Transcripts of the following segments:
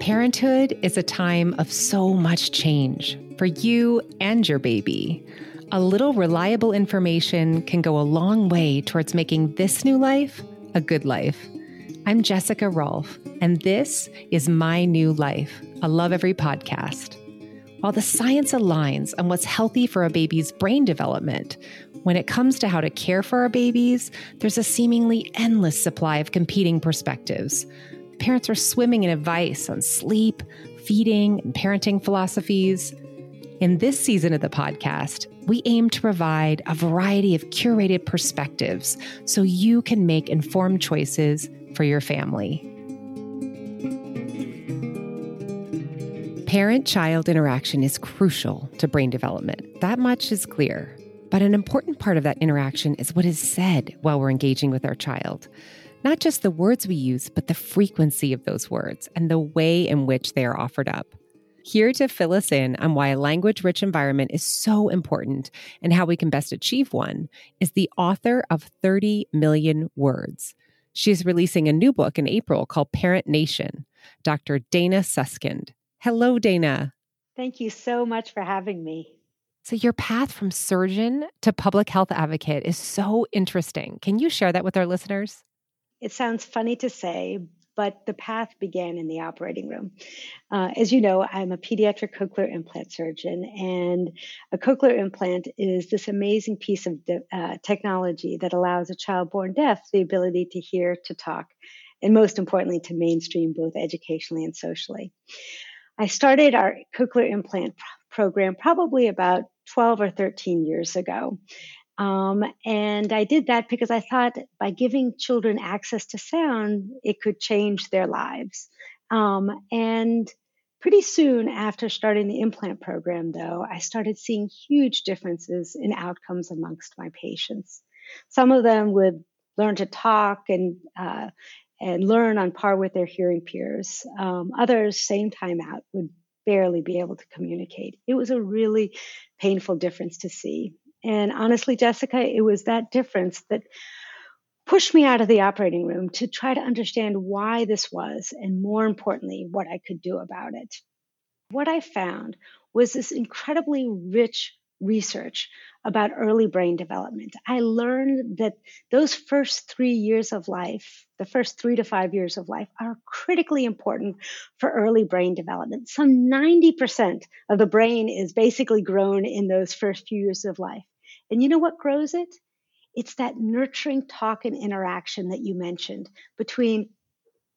Parenthood is a time of so much change for you and your baby. A little reliable information can go a long way towards making this new life a good life. I'm Jessica Rolfe, and this is My New Life, a Lovevery podcast. While the science aligns on what's healthy for a baby's brain development, when it comes to how to care for our babies, there's a seemingly endless supply of competing perspectives parents are swimming in advice on sleep, feeding, and parenting philosophies. In this season of the podcast, we aim to provide a variety of curated perspectives so you can make informed choices for your family. Parent child interaction is crucial to brain development. That much is clear. But an important part of that interaction is what is said while we're engaging with our child. Not just the words we use, but the frequency of those words and the way in which they are offered up. Here to fill us in on why a language rich environment is so important and how we can best achieve one is the author of 30 Million Words. She is releasing a new book in April called Parent Nation, Dr. Dana Suskind. Hello, Dana. Thank you so much for having me. So, your path from surgeon to public health advocate is so interesting. Can you share that with our listeners? It sounds funny to say, but the path began in the operating room. Uh, as you know, I'm a pediatric cochlear implant surgeon, and a cochlear implant is this amazing piece of uh, technology that allows a child born deaf the ability to hear, to talk, and most importantly, to mainstream both educationally and socially. I started our cochlear implant program probably about 12 or 13 years ago. Um, and I did that because I thought by giving children access to sound, it could change their lives. Um, and pretty soon after starting the implant program, though, I started seeing huge differences in outcomes amongst my patients. Some of them would learn to talk and uh, and learn on par with their hearing peers. Um, others, same time out, would barely be able to communicate. It was a really painful difference to see. And honestly, Jessica, it was that difference that pushed me out of the operating room to try to understand why this was, and more importantly, what I could do about it. What I found was this incredibly rich research about early brain development. I learned that those first three years of life, the first three to five years of life, are critically important for early brain development. Some 90% of the brain is basically grown in those first few years of life. And you know what grows it? It's that nurturing talk and interaction that you mentioned between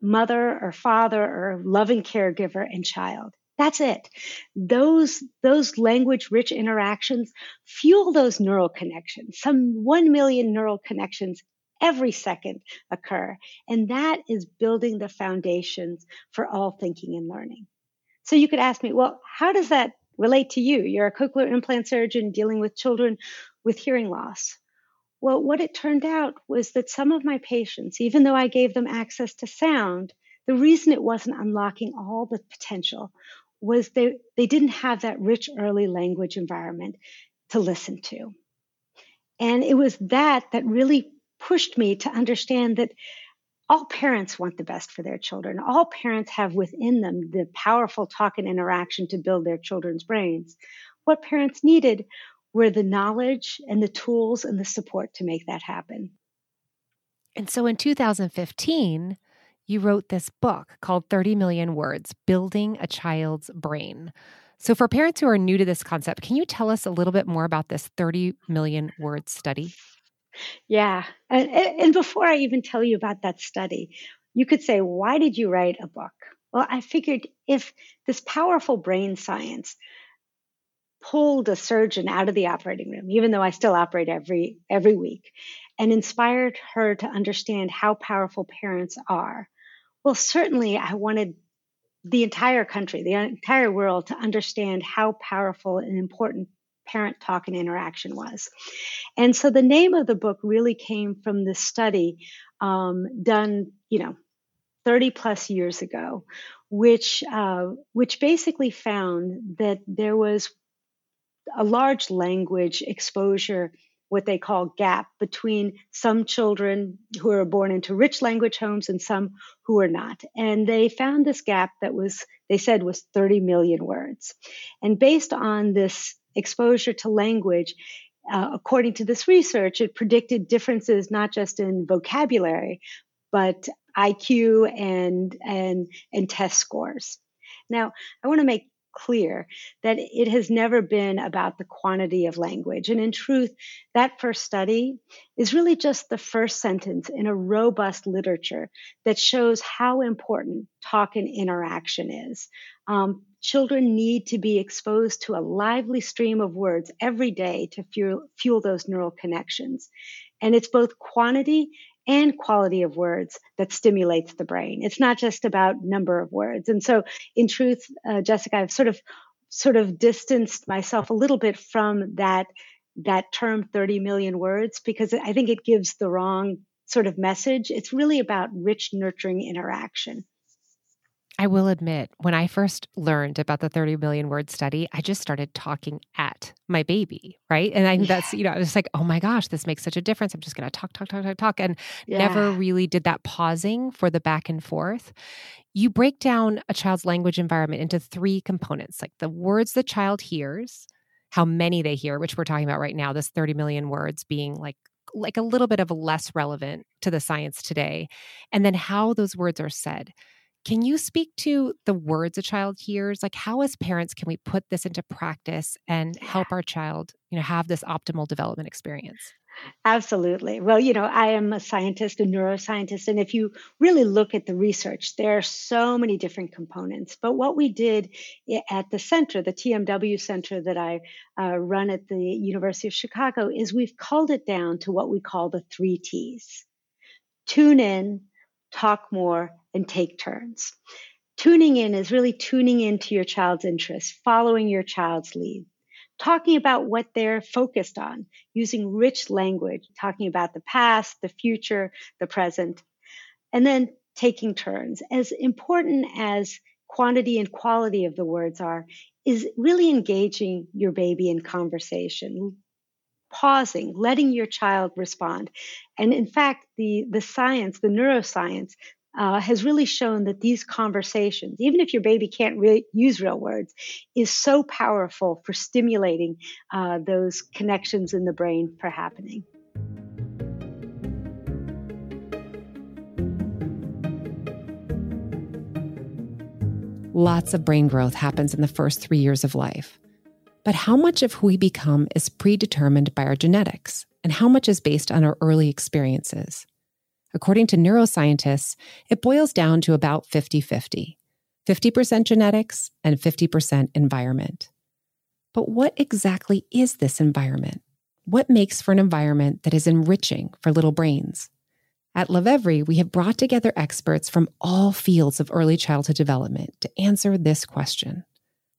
mother or father or loving caregiver and child. That's it. Those, those language rich interactions fuel those neural connections. Some 1 million neural connections every second occur. And that is building the foundations for all thinking and learning. So you could ask me, well, how does that relate to you? You're a cochlear implant surgeon dealing with children with hearing loss. Well, what it turned out was that some of my patients, even though I gave them access to sound, the reason it wasn't unlocking all the potential was they, they didn't have that rich early language environment to listen to. And it was that that really pushed me to understand that all parents want the best for their children. All parents have within them the powerful talk and interaction to build their children's brains. What parents needed were the knowledge and the tools and the support to make that happen. And so in 2015, you wrote this book called 30 Million Words Building a Child's Brain. So, for parents who are new to this concept, can you tell us a little bit more about this 30 million word study? Yeah. And, and before I even tell you about that study, you could say, why did you write a book? Well, I figured if this powerful brain science pulled a surgeon out of the operating room, even though I still operate every every week, and inspired her to understand how powerful parents are. Well, certainly I wanted the entire country, the entire world to understand how powerful and important parent talk and interaction was. And so the name of the book really came from this study um, done, you know, 30 plus years ago, which uh, which basically found that there was a large language exposure what they call gap between some children who are born into rich language homes and some who are not. And they found this gap that was, they said, was 30 million words. And based on this exposure to language, uh, according to this research, it predicted differences not just in vocabulary, but IQ and and and test scores. Now, I want to make clear that it has never been about the quantity of language. And in truth, that first study is really just the first sentence in a robust literature that shows how important talk and interaction is. Um, children need to be exposed to a lively stream of words every day to fuel, fuel those neural connections. And it's both quantity and quality of words that stimulates the brain. It's not just about number of words. And so, in truth, uh, Jessica, I've sort of sort of distanced myself a little bit from that that term 30 million words because I think it gives the wrong sort of message. It's really about rich, nurturing interaction. I will admit, when I first learned about the 30 million word study, I just started talking at my baby, right? And I think that's, you know, I was like, oh my gosh, this makes such a difference. I'm just going to talk, talk, talk, talk, talk. And yeah. never really did that pausing for the back and forth. You break down a child's language environment into three components like the words the child hears, how many they hear, which we're talking about right now, this 30 million words being like like a little bit of less relevant to the science today, and then how those words are said. Can you speak to the words a child hears? Like how as parents can we put this into practice and help our child, you know, have this optimal development experience? Absolutely. Well, you know, I am a scientist, a neuroscientist, and if you really look at the research, there are so many different components. But what we did at the center, the TMW center that I uh, run at the University of Chicago, is we've culled it down to what we call the three T's tune in, talk more, and take turns. Tuning in is really tuning into your child's interests, following your child's lead, talking about what they're focused on, using rich language, talking about the past, the future, the present, and then taking turns. As important as quantity and quality of the words are, is really engaging your baby in conversation, pausing, letting your child respond. And in fact, the, the science, the neuroscience uh, has really shown that these conversations, even if your baby can't really use real words, is so powerful for stimulating uh, those connections in the brain for happening. Lots of brain growth happens in the first three years of life. But how much of who we become is predetermined by our genetics, and how much is based on our early experiences? According to neuroscientists, it boils down to about 50 50 50% genetics and 50% environment. But what exactly is this environment? What makes for an environment that is enriching for little brains? At Lovevery, we have brought together experts from all fields of early childhood development to answer this question.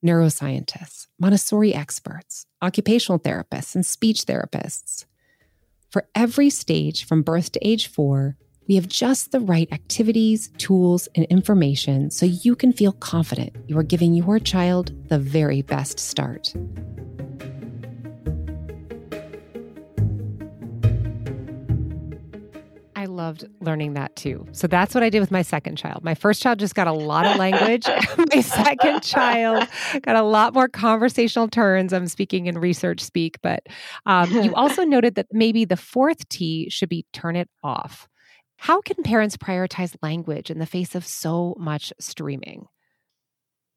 Neuroscientists, Montessori experts, occupational therapists, and speech therapists. For every stage from birth to age four, we have just the right activities, tools, and information so you can feel confident you are giving your child the very best start. I loved learning that too. So that's what I did with my second child. My first child just got a lot of language. my second child got a lot more conversational turns. I'm speaking in research speak, but um, you also noted that maybe the fourth T should be turn it off. How can parents prioritize language in the face of so much streaming?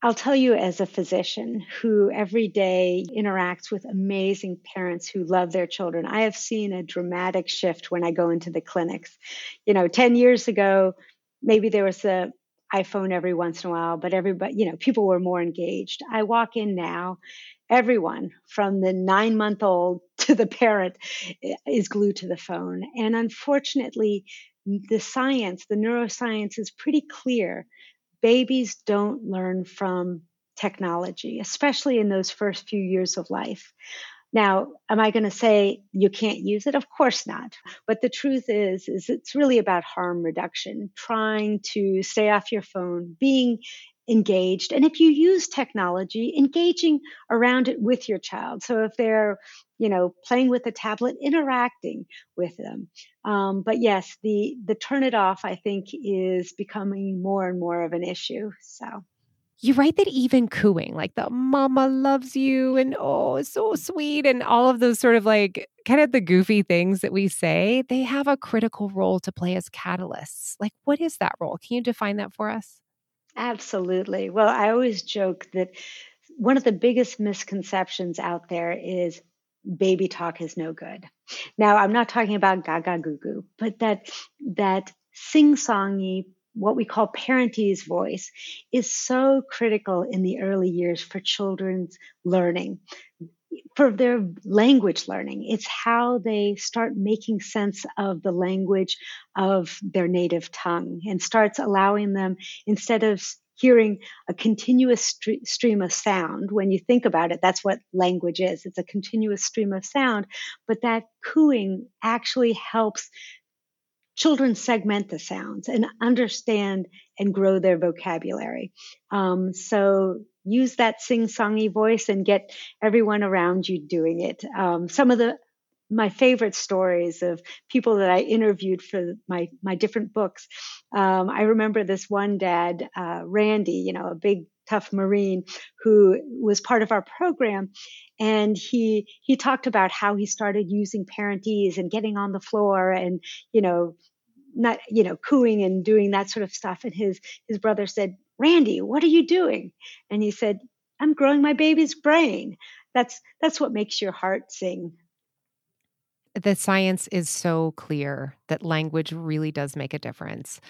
I'll tell you as a physician who every day interacts with amazing parents who love their children, I have seen a dramatic shift when I go into the clinics. You know, 10 years ago, maybe there was a iPhone every once in a while, but everybody, you know, people were more engaged. I walk in now, everyone from the nine month old to the parent eh, is glued to the phone. And unfortunately, the science, the neuroscience is pretty clear. Babies don't learn from technology, especially in those first few years of life. Now, am I going to say you can't use it? Of course not. But the truth is, is it's really about harm reduction, trying to stay off your phone, being engaged. And if you use technology, engaging around it with your child. So if they're, you know, playing with a tablet, interacting with them. Um, but yes, the the turn it off, I think, is becoming more and more of an issue. So you write that even cooing, like the mama loves you and oh, so sweet, and all of those sort of like kind of the goofy things that we say, they have a critical role to play as catalysts. Like, what is that role? Can you define that for us? Absolutely. Well, I always joke that one of the biggest misconceptions out there is baby talk is no good. Now, I'm not talking about gaga goo goo, but that that sing-songy what we call parentese voice is so critical in the early years for children's learning for their language learning. It's how they start making sense of the language of their native tongue and starts allowing them instead of hearing a continuous st- stream of sound when you think about it that's what language is. It's a continuous stream of sound but that cooing actually helps children segment the sounds and understand and grow their vocabulary. Um, so use that sing-songy voice and get everyone around you doing it. Um, some of the my favorite stories of people that I interviewed for my my different books. Um, I remember this one dad, uh, Randy, you know, a big tough Marine who was part of our program, and he he talked about how he started using parentese and getting on the floor and you know not you know cooing and doing that sort of stuff. And his his brother said randy what are you doing? And he said i'm growing my baby's brain. That's that's what makes your heart sing. The science is so clear that language really does make a difference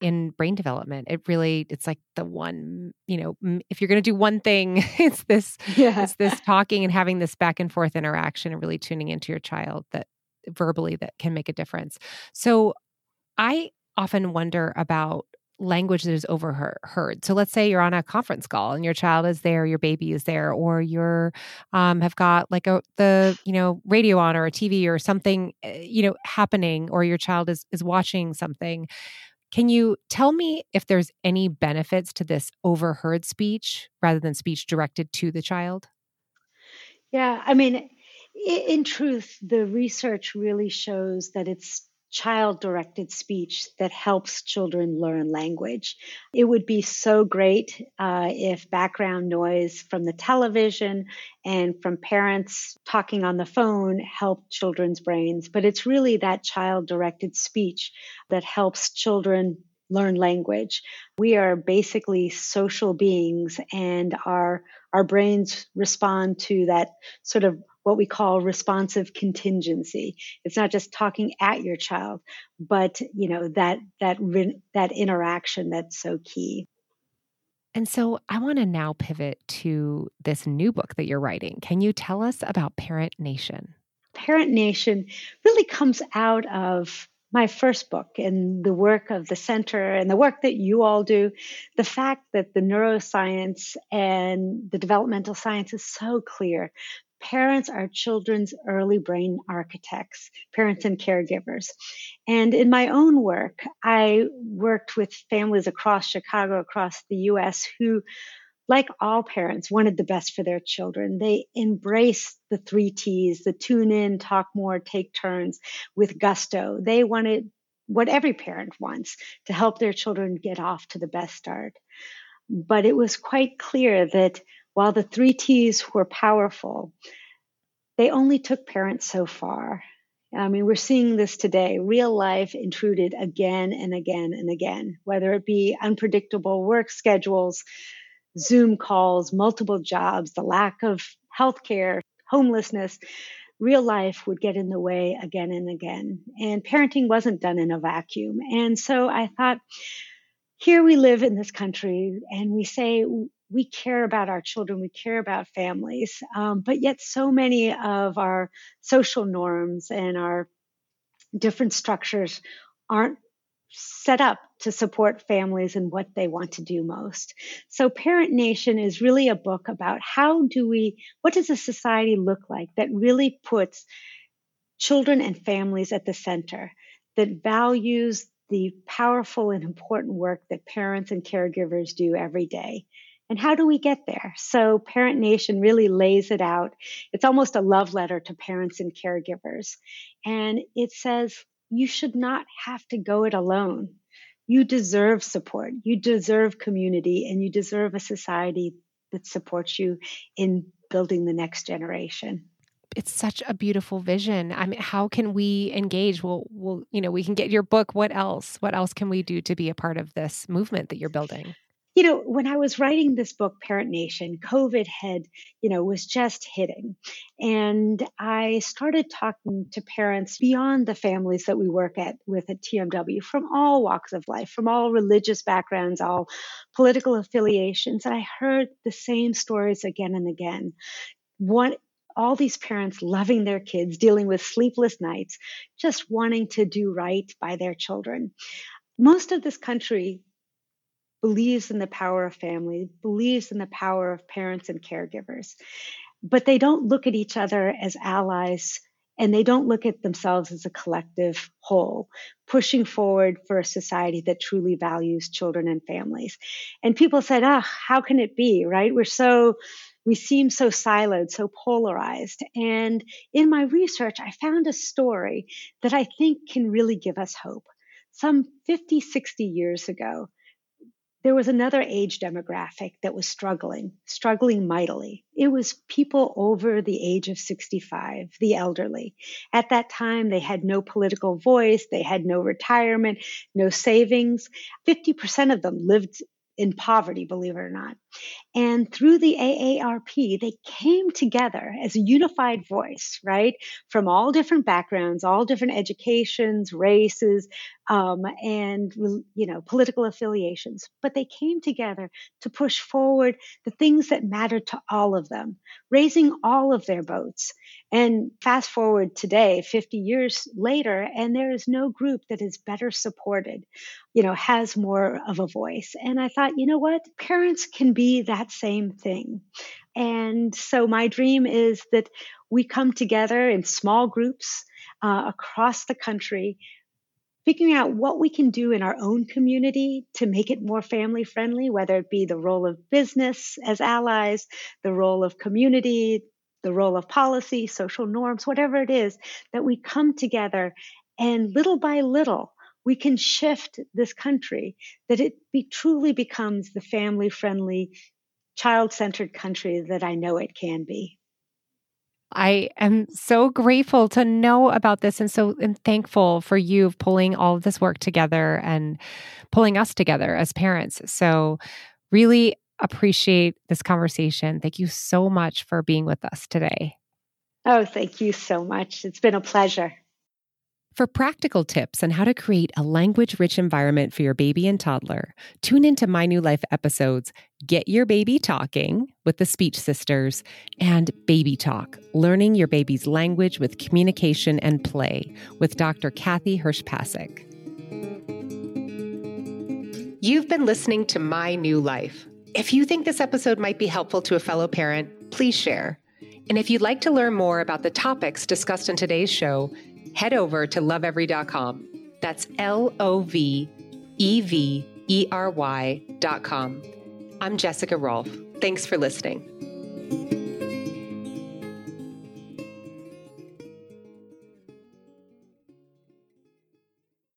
in brain development. It really it's like the one you know if you're going to do one thing it's this yeah. it's this talking and having this back and forth interaction and really tuning into your child that verbally that can make a difference. So I often wonder about language that is overheard. So let's say you're on a conference call and your child is there, your baby is there, or you're um, have got like a the you know radio on or a TV or something eh, you know happening, or your child is is watching something. Can you tell me if there's any benefits to this overheard speech rather than speech directed to the child? Yeah, I mean, in truth, the research really shows that it's child directed speech that helps children learn language. It would be so great uh, if background noise from the television and from parents talking on the phone helped children's brains, but it's really that child directed speech that helps children learn language. We are basically social beings and our our brains respond to that sort of what we call responsive contingency. It's not just talking at your child, but you know that that that interaction that's so key. And so I want to now pivot to this new book that you're writing. Can you tell us about Parent Nation? Parent Nation really comes out of my first book and the work of the center and the work that you all do, the fact that the neuroscience and the developmental science is so clear parents are children's early brain architects, parents and caregivers. And in my own work, I worked with families across Chicago, across the US, who, like all parents, wanted the best for their children. They embraced the three T's the tune in, talk more, take turns with gusto. They wanted what every parent wants to help their children get off to the best start. But it was quite clear that while the three T's were powerful, they only took parents so far. I mean, we're seeing this today. Real life intruded again and again and again, whether it be unpredictable work schedules, Zoom calls, multiple jobs, the lack of healthcare, homelessness. Real life would get in the way again and again. And parenting wasn't done in a vacuum. And so I thought, here we live in this country and we say we care about our children, we care about families, um, but yet so many of our social norms and our different structures aren't set up to support families and what they want to do most. So Parent Nation is really a book about how do we, what does a society look like that really puts children and families at the center, that values the powerful and important work that parents and caregivers do every day. And how do we get there? So, Parent Nation really lays it out. It's almost a love letter to parents and caregivers. And it says, you should not have to go it alone. You deserve support, you deserve community, and you deserve a society that supports you in building the next generation it's such a beautiful vision. I mean, how can we engage? Well, well, you know, we can get your book. What else? What else can we do to be a part of this movement that you're building? You know, when I was writing this book, Parent Nation, COVID had, you know, was just hitting. And I started talking to parents beyond the families that we work at with at TMW from all walks of life, from all religious backgrounds, all political affiliations. And I heard the same stories again and again. One all these parents loving their kids, dealing with sleepless nights, just wanting to do right by their children. Most of this country believes in the power of family, believes in the power of parents and caregivers, but they don't look at each other as allies and they don't look at themselves as a collective whole, pushing forward for a society that truly values children and families. And people said, oh, how can it be, right? We're so we seem so siloed, so polarized. And in my research, I found a story that I think can really give us hope. Some 50, 60 years ago, there was another age demographic that was struggling, struggling mightily. It was people over the age of 65, the elderly. At that time, they had no political voice, they had no retirement, no savings. 50% of them lived in poverty, believe it or not. And through the AARP, they came together as a unified voice, right? From all different backgrounds, all different educations, races, um, and you know political affiliations. But they came together to push forward the things that mattered to all of them, raising all of their boats. And fast forward today, 50 years later, and there is no group that is better supported, you know, has more of a voice. And I thought, you know what? Parents can be that same thing. And so my dream is that we come together in small groups uh, across the country figuring out what we can do in our own community to make it more family friendly, whether it be the role of business as allies, the role of community, the role of policy, social norms, whatever it is, that we come together and little by little, we can shift this country, that it be, truly becomes the family friendly, child centered country that I know it can be. I am so grateful to know about this and so and thankful for you pulling all of this work together and pulling us together as parents. So really appreciate this conversation. Thank you so much for being with us today. Oh, thank you so much. It's been a pleasure. For practical tips on how to create a language rich environment for your baby and toddler, tune into My New Life episodes Get Your Baby Talking with the Speech Sisters and Baby Talk Learning Your Baby's Language with Communication and Play with Dr. Kathy Hirsh-Pasek. You've been listening to My New Life. If you think this episode might be helpful to a fellow parent, please share. And if you'd like to learn more about the topics discussed in today's show, head over to lovevery.com. That's L O V E V E R Y.com. I'm Jessica Rolfe. Thanks for listening.